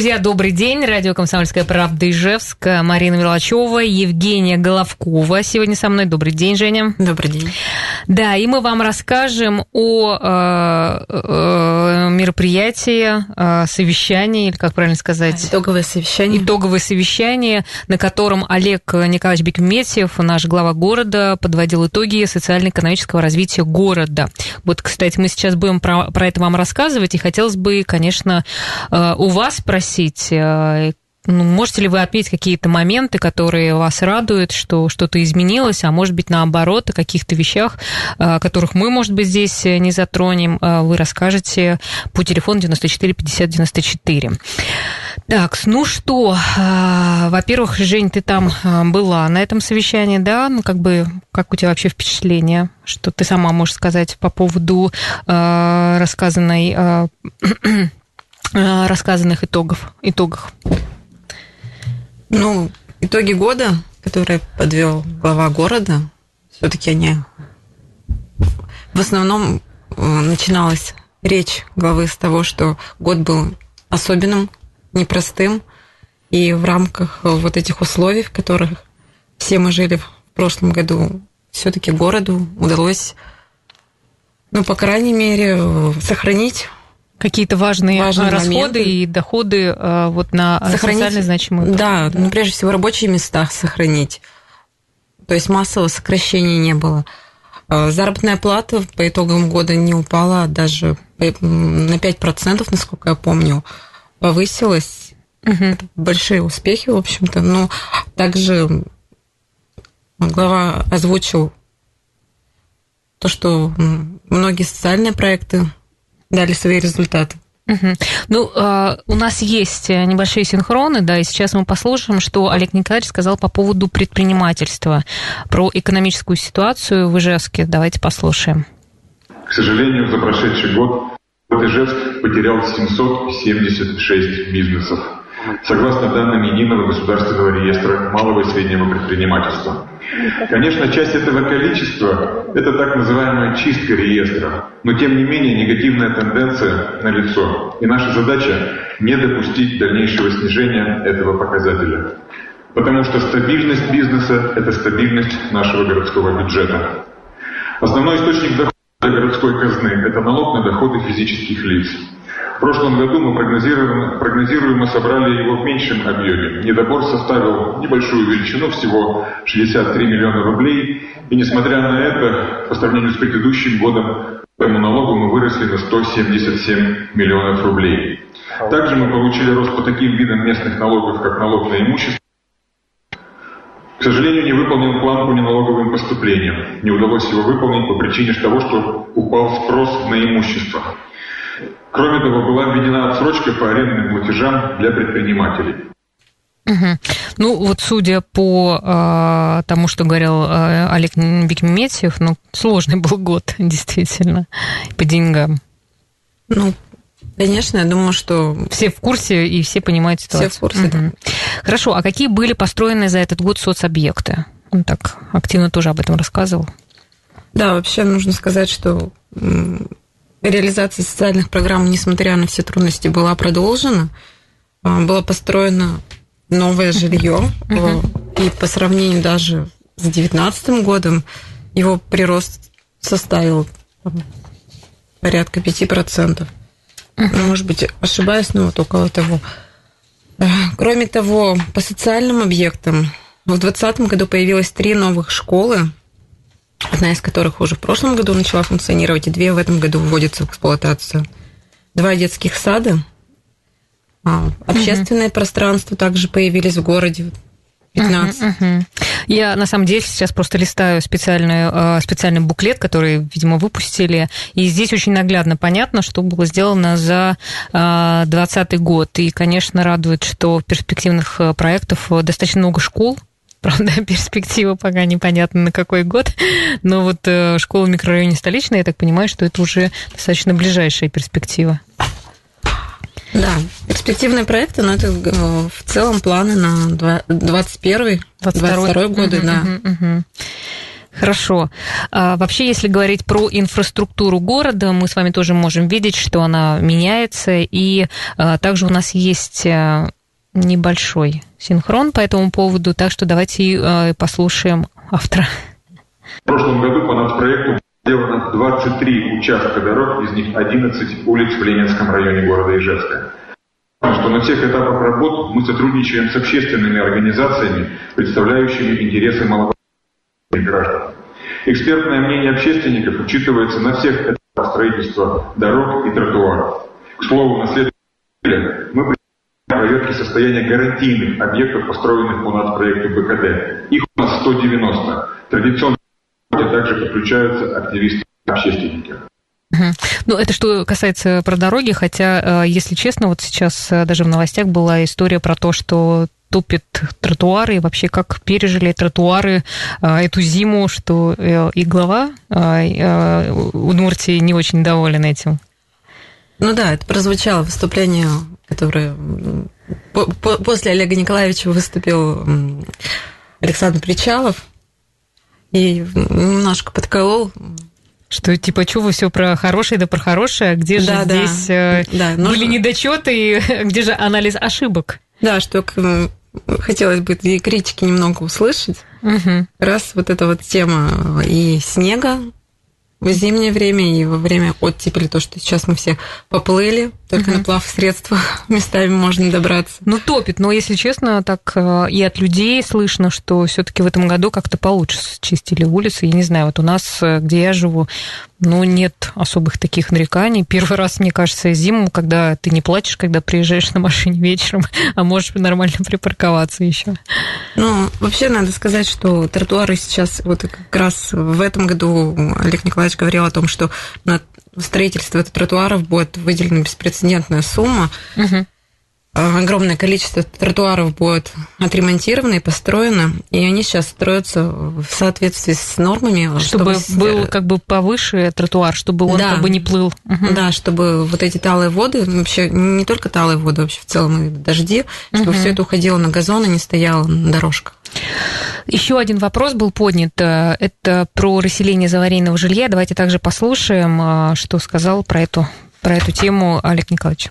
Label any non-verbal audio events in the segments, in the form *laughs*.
Друзья, добрый день. Радио «Комсомольская правда» Ижевск. Марина Мерлачева, Евгения Головкова. Сегодня со мной. Добрый день, Женя. Добрый день. Да, и мы вам расскажем о э, э, мероприятии, э, совещании, или как правильно сказать? Итоговое совещание. Итоговое совещание, на котором Олег Николаевич Бекметьев, наш глава города, подводил итоги социально-экономического развития города. Вот, кстати, мы сейчас будем про, про это вам рассказывать, и хотелось бы, конечно, э, у вас спросить, спросить, э, ну, можете ли вы отметить какие-то моменты, которые вас радуют, что что-то изменилось, а может быть, наоборот, о каких-то вещах, э, которых мы, может быть, здесь не затронем, э, вы расскажете по телефону 94 50 94. Так, ну что, во-первых, Жень, ты там была на этом совещании, да? Ну, как бы, как у тебя вообще впечатление? Что ты сама можешь сказать по поводу рассказанной Э, рассказанных итогов, итогах? Ну, итоги года, которые подвел глава города, все-таки они в основном э, начиналась речь главы с того, что год был особенным, непростым, и в рамках вот этих условий, в которых все мы жили в прошлом году, все-таки городу удалось, ну, по крайней мере, сохранить какие-то важные, важные расходы моменты. и доходы э, вот на сохранить, социально значимые. Да, ну прежде всего рабочие места сохранить. То есть массового сокращения не было. Э, заработная плата по итогам года не упала, даже на 5%, насколько я помню, повысилась. Угу. Большие успехи, в общем-то. Но также глава озвучил то, что многие социальные проекты дали свои результаты. Угу. Ну, э, у нас есть небольшие синхроны, да, и сейчас мы послушаем, что Олег Николаевич сказал по поводу предпринимательства, про экономическую ситуацию в Ижевске. Давайте послушаем. К сожалению, за прошедший год Ижевск потерял 776 бизнесов согласно данным Единого государственного реестра малого и среднего предпринимательства. Конечно, часть этого количества – это так называемая чистка реестра, но тем не менее негативная тенденция налицо, и наша задача – не допустить дальнейшего снижения этого показателя. Потому что стабильность бизнеса – это стабильность нашего городского бюджета. Основной источник дохода городской казны – это налог на доходы физических лиц. В прошлом году мы прогнозируемо, прогнозируемо собрали его в меньшем объеме. Недобор составил небольшую величину, всего 63 миллиона рублей. И несмотря на это, по сравнению с предыдущим годом, по этому налогу мы выросли на 177 миллионов рублей. Также мы получили рост по таким видам местных налогов, как налог на имущество, к сожалению, не выполнен план по неналоговым поступлениям. Не удалось его выполнить по причине того, что упал спрос на имущество. Кроме того, была введена отсрочка по арендным платежам для предпринимателей. Угу. Ну, вот судя по э, тому, что говорил э, Олег Бекметьев, ну, сложный был год, *laughs* действительно, по деньгам. Ну, конечно, я думаю, что... Все в курсе и все понимают ситуацию. Все в курсе, угу. да. Хорошо, а какие были построены за этот год соцобъекты? Он так активно тоже об этом рассказывал. Да, вообще нужно сказать, что реализация социальных программ, несмотря на все трудности, была продолжена. А, было построено новое жилье, и по сравнению даже с 2019 годом его прирост составил порядка 5%. Uh-huh. Может быть, ошибаюсь, но вот около того. А, кроме того, по социальным объектам в 2020 году появилось три новых школы, одна из которых уже в прошлом году начала функционировать, и две в этом году вводятся в эксплуатацию. Два детских сада, а, общественное угу. пространство также появились в городе. 15. Uh-huh, uh-huh. Я на самом деле сейчас просто листаю специальный, э, специальный буклет, который, видимо, выпустили. И здесь очень наглядно понятно, что было сделано за 2020 год. И, конечно, радует, что перспективных проектов достаточно много школ, Правда, *laughs* перспектива пока непонятна на какой год. Но вот э, школа в микрорайоне столичная, я так понимаю, что это уже достаточно ближайшая перспектива. Да, перспективные проекты, но это э, в целом планы на 21 22 годы, угу, да. Угу, угу. Хорошо. А, вообще, если говорить про инфраструктуру города, мы с вами тоже можем видеть, что она меняется, и а, также у нас есть небольшой синхрон по этому поводу, так что давайте а, послушаем автора. В прошлом году по нацпроекту сделано 23 участка дорог, из них 11 улиц в Ленинском районе города Ижевска. Что на всех этапах работ мы сотрудничаем с общественными организациями, представляющими интересы малого граждан. Экспертное мнение общественников учитывается на всех этапах строительства дорог и тротуаров. К слову, на следующей мы проверки состояния гарантийных объектов, построенных по нацпроекту БКД. Их у нас 190. Традиционно также подключаются активисты-общественники. Ну, это что касается про дороги, хотя, э, если честно, вот сейчас э, даже в новостях была история про то, что топит тротуары, и вообще как пережили тротуары э, эту зиму, что и глава Удмуртии не очень доволен этим. Ну да, это прозвучало выступление, которое после Олега Николаевича выступил Александр Причалов, и немножко подколол. Что типа, что вы все про хорошее, да про хорошее, а где же да, здесь да, да, нужно... были недочеты, *laughs* где же анализ ошибок? Да, что хотелось бы и критики немного услышать. Угу. Раз вот эта вот тема и снега в зимнее время и во время оттепели, то, что сейчас мы все поплыли, только угу. на плав средствах *laughs* местами можно добраться. Ну, топит, но, если честно, так э, и от людей слышно, что все таки в этом году как-то получше чистили улицы. Я не знаю, вот у нас, э, где я живу, ну, нет особых таких нареканий. Первый раз, мне кажется, зиму, когда ты не плачешь, когда приезжаешь на машине вечером, *laughs* а можешь нормально припарковаться еще. Ну, вообще надо сказать, что тротуары сейчас, вот как раз в этом году Олег Николаевич говорил о том, что на строительство тротуаров будет выделена беспрецедентная сумма. Угу. Э, огромное количество тротуаров будет отремонтировано и построено, и они сейчас строятся в соответствии с нормами. Чтобы, чтобы был как бы повыше тротуар, чтобы он да, как бы не плыл. Угу. Да, чтобы вот эти талые воды, вообще не только талые воды, вообще в целом и дожди, чтобы угу. все это уходило на газон и не стояло на дорожках. Еще один вопрос был поднят. Э, это про расселение заварийного жилья. Давайте также послушаем, э, что сказал про эту, про эту тему Олег Николаевич.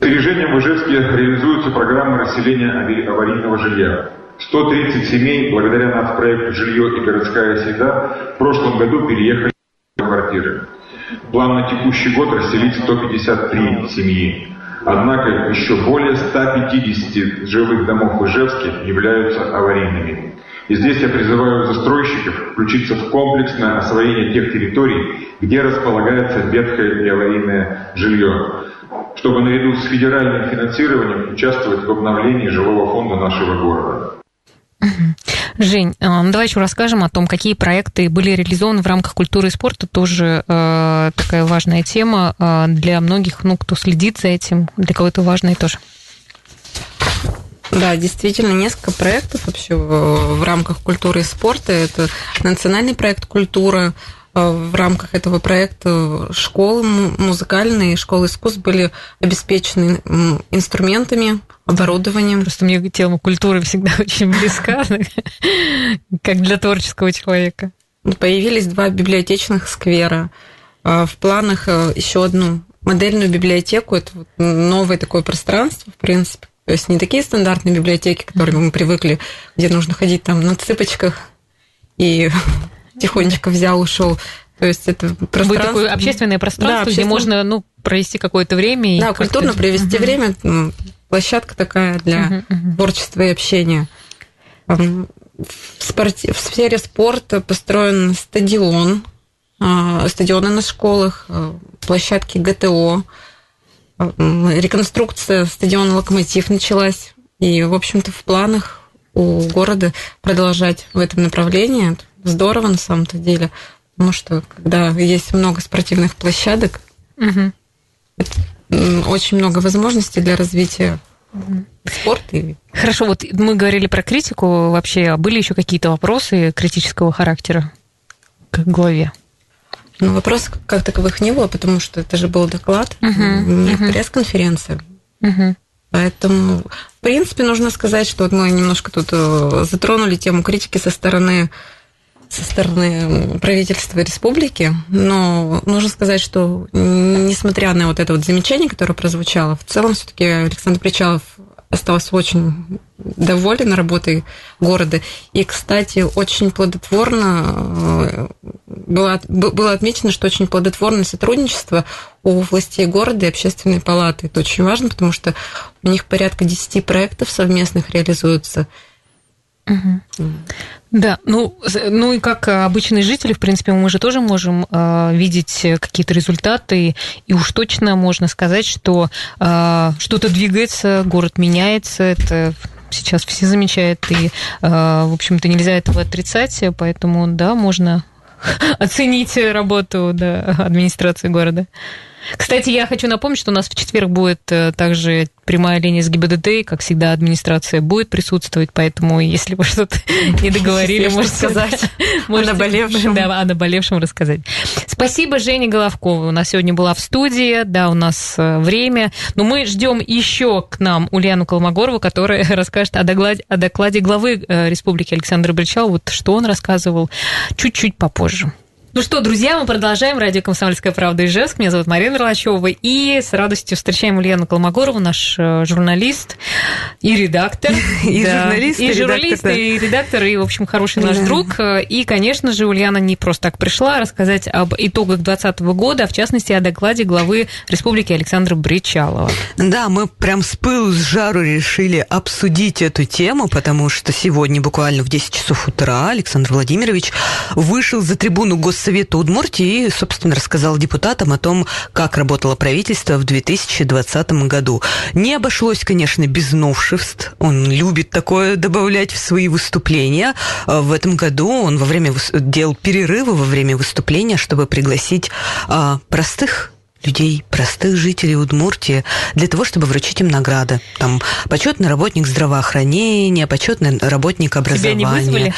Движением в Ижевске реализуется программа расселения аварийного жилья. 130 семей, благодаря нацпроекту «Жилье и городская среда», в прошлом году переехали в квартиры. План на текущий год расселить 153 семьи. Однако еще более 150 жилых домов в Ижевске являются аварийными. И здесь я призываю застройщиков включиться в комплексное освоение тех территорий, где располагается ветхое и аварийное жилье чтобы наряду с федеральным финансированием участвовать в обновлении жилого фонда нашего города. Жень, а, ну давай еще расскажем о том, какие проекты были реализованы в рамках культуры и спорта. Тоже э, такая важная тема э, для многих, ну, кто следит за этим, для кого это важно и тоже. Да, действительно, несколько проектов вообще в, в рамках культуры и спорта. Это национальный проект культура, Э, в рамках этого проекта школы музыкальные, школы искусств были обеспечены инструментами, оборудованием. Просто мне тема культуры всегда *laughs* очень близка, *laughs* как для творческого человека. Появились два библиотечных сквера. Э, в планах э, еще одну модельную библиотеку. Это новое такое пространство, в принципе. То есть не такие стандартные библиотеки, к которым мы привыкли, где нужно ходить там на цыпочках и *laughs* тихонечко взял, ушел. То есть это пространство... Будет такое общественное пространство, да, общественное... где можно ну, провести какое-то время. Да, культурно провести uh-huh. время. Площадка такая для uh-huh, uh-huh. творчества и общения. В, спорте... в сфере спорта построен стадион, а, стадионы на школах, а, площадки ГТО, реконструкция стадиона «Локомотив» началась. И, в общем-то, в планах у города продолжать в этом направлении здорово на самом-то деле, потому что когда есть много спортивных площадок, угу. очень много возможностей для развития спорта. Хорошо, вот мы говорили про критику. Вообще, а были еще какие-то вопросы критического характера к главе? Ну, вопросов как таковых не было, потому что это же был доклад, угу, не угу. пресс-конференция. Угу. Поэтому, в принципе, нужно сказать, что вот мы немножко тут э, затронули тему критики со стороны со стороны правительства республики, но нужно сказать, что несмотря на вот это вот замечание, которое прозвучало, в целом все-таки Александр Причалов остался очень доволен работой города. И, кстати, очень плодотворно э, было, было отмечено, что очень плодотворное сотрудничество у властей города и общественной палаты. Это очень важно, потому что у них порядка 10 проектов совместных реализуются. Угу. Да, ну, ну и как обычные жители, в принципе, мы же тоже можем э, видеть какие-то результаты, и уж точно можно сказать, что э, что-то двигается, город меняется, это сейчас все замечают, и, э, в общем-то, нельзя этого отрицать, поэтому, да, можно *laughs* оценить работу да, администрации города. Кстати, я хочу напомнить, что у нас в четверг будет э, также прямая линия с ГИБДД, как всегда, администрация будет присутствовать, поэтому если вы что-то *laughs* не договорили, можете сказать. *laughs* О наболевшем. Да, о наболевшем рассказать. Спасибо, Жене Головковой. У нас сегодня была в студии, да, у нас э, время, но мы ждем еще к нам Ульяну Колмогорову, которая *laughs* расскажет о докладе, о докладе главы э, Республики Александра Бричал, вот что он рассказывал чуть-чуть попозже. Ну что, друзья, мы продолжаем. Радио «Комсомольская правда» Ижевск. Меня зовут Марина Мерлачева. И с радостью встречаем Ульяну Колмогорову, наш э, журналист и редактор. *laughs* И журналист, и журналист, и редактор, и, в общем, хороший наш друг. И, конечно же, Ульяна не просто так пришла рассказать об итогах 2020 года, а в частности о докладе главы Республики Александра Бричалова. Да, мы прям с пылу, с жару решили обсудить эту тему, потому что сегодня буквально в 10 часов утра Александр Владимирович вышел за трибуну Гос Совета Удмуртии собственно, рассказал депутатам о том, как работало правительство в 2020 году. Не обошлось, конечно, без новшеств. Он любит такое добавлять в свои выступления. А в этом году он во время делал перерывы во время выступления, чтобы пригласить а, простых людей, простых жителей Удмуртии, для того, чтобы вручить им награды. Там почетный работник здравоохранения, почетный работник образования. Тебя не вызвали?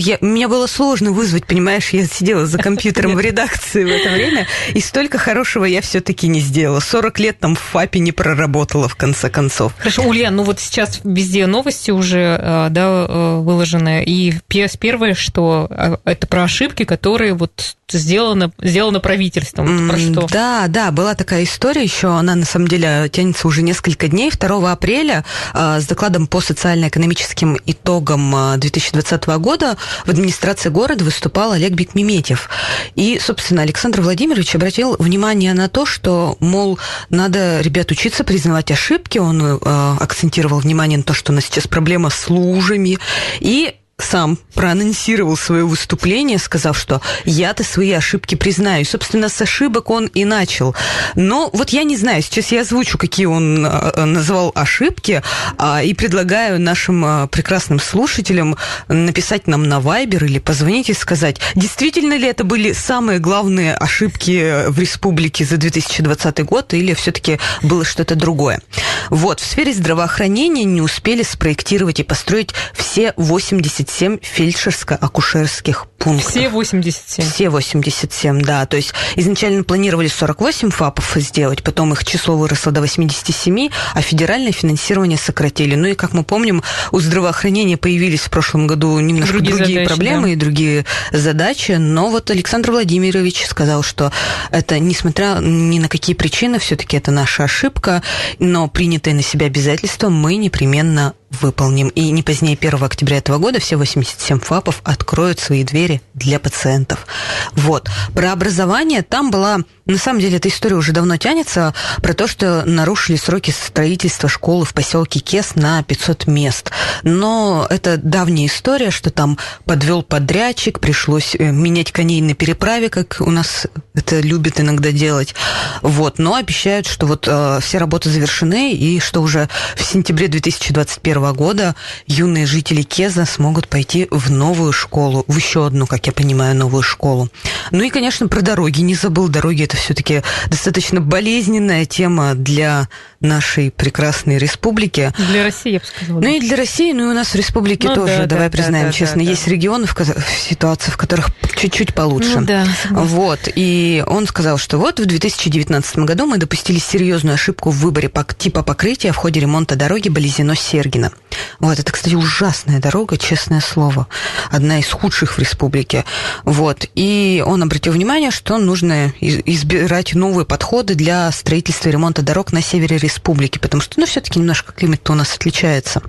Я, меня было сложно вызвать, понимаешь, я сидела за компьютером в редакции в это время, и столько хорошего я все-таки не сделала. 40 лет там в ФАПе не проработала, в конце концов. Хорошо, Ульян, ну вот сейчас везде новости уже э, да, э, выложены, и первое, что э, это про ошибки, которые вот сделано, сделано правительством. Про что? Да, да, была такая история еще, она на самом деле тянется уже несколько дней. 2 апреля э, с докладом по социально-экономическим итогам 2020 а, года в администрации города выступал Олег Бекмеметьев. И, собственно, Александр Владимирович обратил внимание на то, что, мол, надо, ребят, учиться признавать ошибки. Он э, акцентировал внимание на то, что у нас сейчас проблема с лужами. И сам проанонсировал свое выступление, сказав, что я-то свои ошибки признаю. Собственно, с ошибок он и начал. Но вот я не знаю, сейчас я озвучу, какие он а, назвал ошибки, а, и предлагаю нашим а, прекрасным слушателям написать нам на Вайбер или позвонить и сказать, действительно ли это были самые главные ошибки в республике за 2020 год, или все-таки было что-то другое. Вот, в сфере здравоохранения не успели спроектировать и построить все 80 87 фельдшерско-акушерских пунктов. Все 87? Все 87, да. То есть изначально планировали 48 ФАПов сделать, потом их число выросло до 87, а федеральное финансирование сократили. Ну и, как мы помним, у здравоохранения появились в прошлом году немножко другие, другие задачи, проблемы да. и другие задачи, но вот Александр Владимирович сказал, что это, несмотря ни на какие причины, все-таки это наша ошибка, но принятые на себя обязательства мы непременно выполним. И не позднее 1 октября этого года все 87 ФАПов откроют свои двери для пациентов. Вот. Про образование там была на самом деле эта история уже давно тянется про то, что нарушили сроки строительства школы в поселке Кес на 500 мест. Но это давняя история, что там подвел подрядчик, пришлось э, менять коней на переправе, как у нас это любят иногда делать. Вот. Но обещают, что вот э, все работы завершены и что уже в сентябре 2021 года юные жители Кеза смогут пойти в новую школу, в еще одну, как я понимаю, новую школу. Ну и, конечно, про дороги не забыл. Дороги – это все-таки достаточно болезненная тема для нашей прекрасной республики. Для России, я бы сказала. Ну и для России, ну и у нас в республике Ну тоже, да, давай да, признаем да, честно, да, есть да. регионы, в в ситуации, в которых чуть-чуть получше. Ну да, согласна. Вот, и он сказал, что вот в 2019 году мы допустили серьезную ошибку в выборе типа покрытия в ходе ремонта дороги Болезино-Сергино. Вот, это, кстати, ужасная дорога, честное слово. Одна из худших в республике. Вот, и он обратил внимание, что нужно избирать новые подходы для строительства и ремонта дорог на севере республики, потому что, ну, все-таки немножко климат у нас отличается.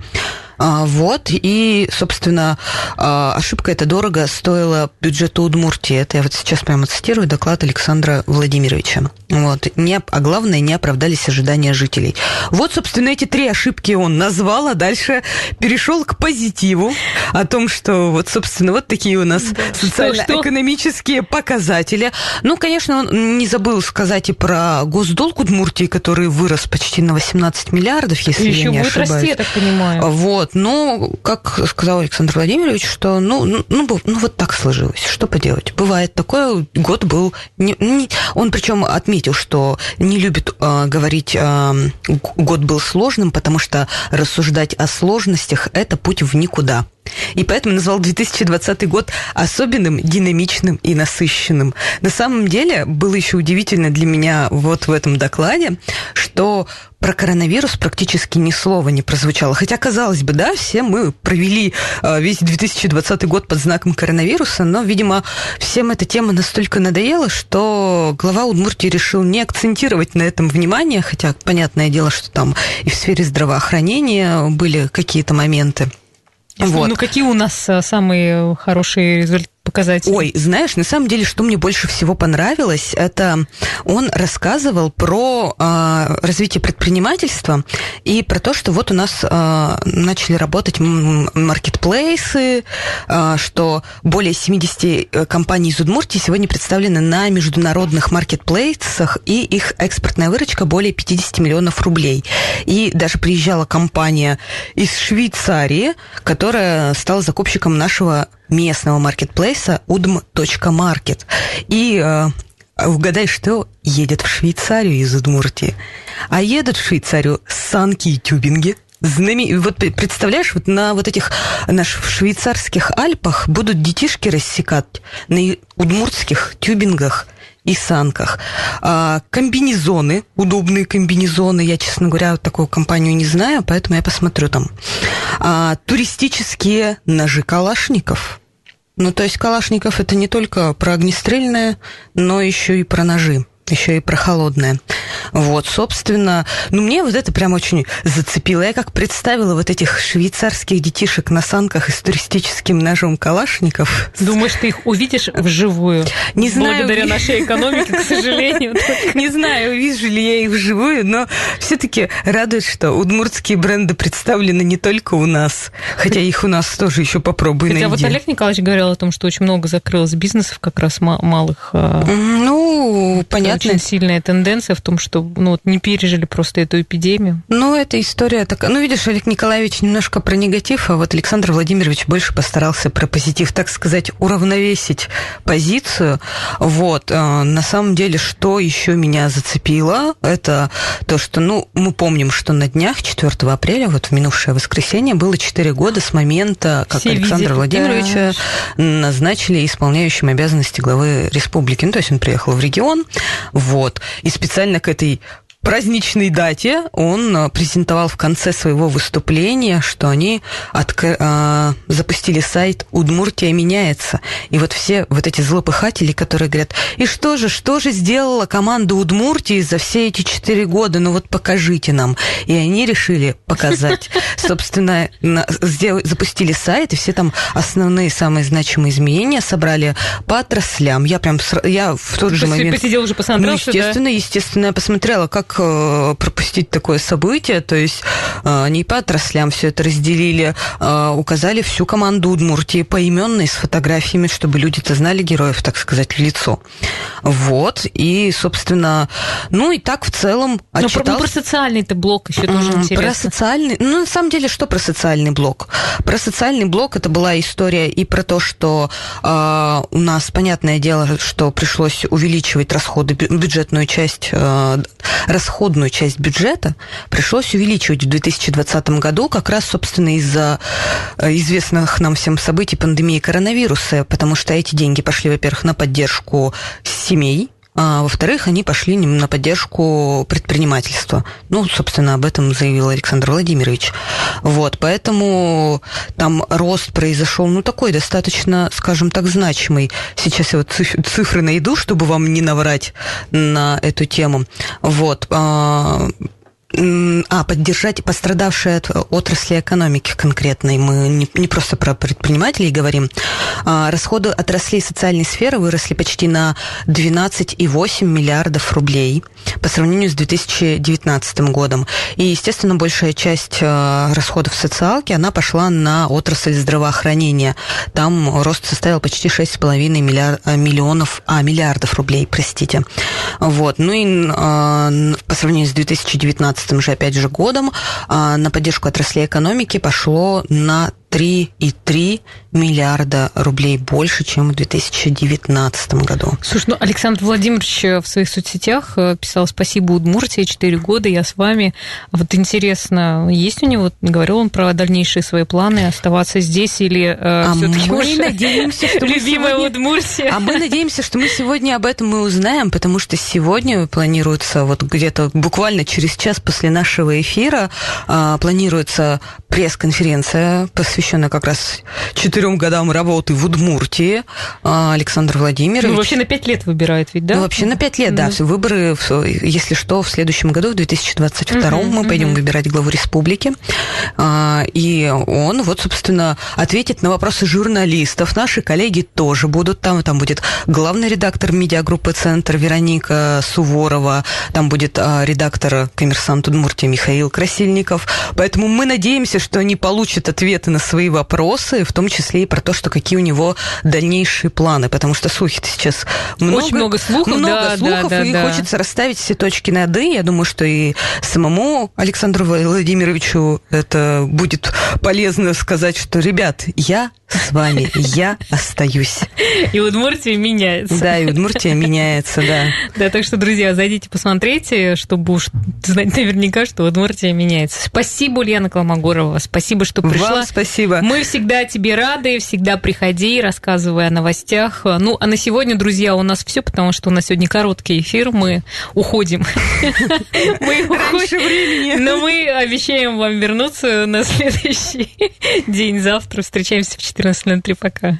А, Вот, и, собственно, а, ошибка эта дорого стоила бюджету Удмуртии. Это я вот сейчас прямо цитирую доклад Александра Владимировича. Вот. Не, а главное, не оправдались ожидания жителей. Вот, собственно, эти три ошибки он назвал, а дальше перешел к позитиву о том, что вот, собственно, вот такие у нас социально-экономические показатели. Ну, конечно, он не забыл сказать и про госдолг Удмуртии, который вырос почти на 18 миллиардов, если И я еще не будет ошибаюсь. расти, я так понимаю. Вот, ну, как сказал Александр Владимирович, что, ну, ну, ну, ну, вот так сложилось. Что поделать? Бывает такое. Год был... Не, не- он причем отметил, что не любит э, говорить, э, год был сложным, потому что рассуждать о сложностях – это путь в никуда. И поэтому назвал 2020 год особенным, динамичным и насыщенным. На самом деле было еще удивительно для меня вот в этом докладе, что про коронавирус практически ни слова не прозвучало. Хотя, казалось бы, да, все мы провели э, весь 2020 год под знаком коронавируса, но, видимо, всем эта тема настолько надоела, что глава Удмуртии решил не акцентировать на этом внимание, хотя, понятное дело, что там и в сфере здравоохранения были какие-то моменты. Вот. Ну, какие у нас а, самые хорошие результаты? Показатели. Ой, знаешь, на самом деле, что мне больше всего понравилось, это он рассказывал про э, развитие предпринимательства и про то, что вот у нас э, начали работать маркетплейсы, э, что более 70 компаний из Удмуртии сегодня представлены на международных маркетплейсах, и их экспортная выручка более 50 миллионов рублей. И даже приезжала компания из Швейцарии, которая стала закупщиком нашего местного маркетплейса udm.market. И э, угадай, что едет в Швейцарию из Удмуртии. А едут в Швейцарию санки и тюбинги. Знаме... Вот представляешь, вот на вот этих наших швейцарских Альпах будут детишки рассекать на удмуртских тюбингах и санках. А, комбинезоны, удобные комбинезоны. Я, честно говоря, такую компанию не знаю, поэтому я посмотрю там. А, туристические ножи калашников. Ну, то есть калашников это не только про огнестрельное, но еще и про ножи еще и про холодное. Вот, собственно, ну, мне вот это прям очень зацепило. Я как представила вот этих швейцарских детишек на санках и с туристическим ножом калашников. Думаешь, ты их увидишь вживую? Не знаю. Благодаря нашей экономике, к сожалению. *laughs* Не знаю, увижу ли я их вживую, но все-таки радует, что удмуртские бренды представлены не только у нас, хотя их у нас тоже еще попробуй Хотя найди. вот Олег Николаевич говорил о том, что очень много закрылось бизнесов как раз малых. Ну, понятно. Очень сильная тенденция в том, что ну, вот не пережили просто эту эпидемию. Ну, эта история такая... Ну, видишь, Олег Николаевич немножко про негатив, а вот Александр Владимирович больше постарался про позитив, так сказать, уравновесить позицию. Вот. На самом деле, что еще меня зацепило, это то, что, ну, мы помним, что на днях, 4 апреля, вот в минувшее воскресенье, было 4 года с момента, как Все Александра видели, Владимировича да. назначили исполняющим обязанности главы республики. Ну, то есть он приехал в регион, вот, и специально к этой the праздничной дате он презентовал в конце своего выступления, что они отк- э, запустили сайт «Удмуртия меняется». И вот все вот эти злопыхатели, которые говорят, и что же, что же сделала команда Удмуртии за все эти четыре года? Ну вот покажите нам. И они решили показать. *laughs* Собственно, запустили сайт, и все там основные, самые значимые изменения собрали по отраслям. Я прям, я в тот же момент... Посидел уже, посмотрел, Ну, естественно, естественно, я посмотрела, как как э, пропустить такое событие? То есть э, они по отраслям все это разделили, э, указали всю команду Удмуртии поименно и с фотографиями, чтобы люди-то знали героев, так сказать, в лицо. Вот, и, собственно, ну и так в целом Но про, отчитался... ну, про социальный-то блок еще тоже интересно. Про социальный... Ну, на самом деле, что про социальный блок? Про социальный блок это была история и про то, что э, у нас, понятное дело, что пришлось увеличивать расходы, бю- бюджетную часть, э, расходную часть бюджета пришлось увеличивать в 2020 году как раз, собственно, из-за э, известных нам всем событий пандемии коронавируса, потому что эти деньги пошли, во-первых, на поддержку семей, а во-вторых, они пошли на поддержку предпринимательства. Ну, собственно, об этом заявил Александр Владимирович. Вот, поэтому там рост произошел, ну, такой достаточно, скажем так, значимый. Сейчас я вот циф- цифры найду, чтобы вам не наврать на эту тему. Вот. А, А, поддержать пострадавшие от отрасли экономики конкретной. Мы не, не просто про предпринимателей говорим. А, Расходы отраслей социальной сферы выросли почти на 12,8 миллиардов рублей по сравнению с 2019 годом. И, естественно, большая часть э, расходов социалки, она пошла на отрасль здравоохранения. Там рост составил почти 6,5 миллиар- э, миллионов, а, миллиардов рублей, простите. Вот. Ну и э, по сравнению с 2019 же, опять же, годом э, на поддержку отраслей экономики пошло на 3,3 миллиарда рублей больше, чем в 2019 году. Слушай, ну Александр Владимирович э, в своих соцсетях э, писал «Спасибо, Удмуртия, 4 года, я с вами». А Вот интересно, есть у него, говорил он про дальнейшие свои планы, оставаться здесь или А все-таки мы надеемся, что *laughs* любимая сегодня- Удмуртия? А мы надеемся, что мы сегодня об этом и узнаем, потому что сегодня планируется, вот где-то буквально через час после нашего эфира, а, планируется пресс-конференция, посвященная как раз четырем годам работы в Удмуртии. А, Александр Владимирович. Ну, вообще на 5 лет выбирает ведь, да? Ну, вообще на пять лет, да. Да. Выборы, если что, в следующем году, в 2022 Мгм, мы пойдем выбирать главу республики. А, И он вот, собственно, ответит на вопросы журналистов. Наши коллеги тоже будут там. Там будет главный редактор медиагруппы «Центр» Вероника Суворова. Там будет а, редактор «Коммерсант Удмуртии» Михаил Красильников. Поэтому мы надеемся, что они получат ответы на свои вопросы, в том числе и про то, что какие у него дальнейшие планы. Потому что слухи сейчас много. Очень много слухов, Много да, слухов, да, да, и да. хочется расставить все точки над «и». Я думаю, что и самому Александру Владимировичу это будет полезно сказать, что, ребят, я с вами, я остаюсь. *laughs* И Удмуртия меняется. Да, и Удмуртия *laughs* меняется, да. Да, так что, друзья, зайдите, посмотрите, чтобы уж знать наверняка, что Удмуртия меняется. Спасибо, Ульяна Колмогорова, спасибо, что пришла. Вам спасибо. Мы всегда тебе рады, всегда приходи, рассказывай о новостях. Ну, а на сегодня, друзья, у нас все, потому что у нас сегодня короткий эфир, мы уходим. *laughs* Мы уходим. Но мы обещаем вам вернуться на следующий день завтра. Встречаемся в 14.03. Пока.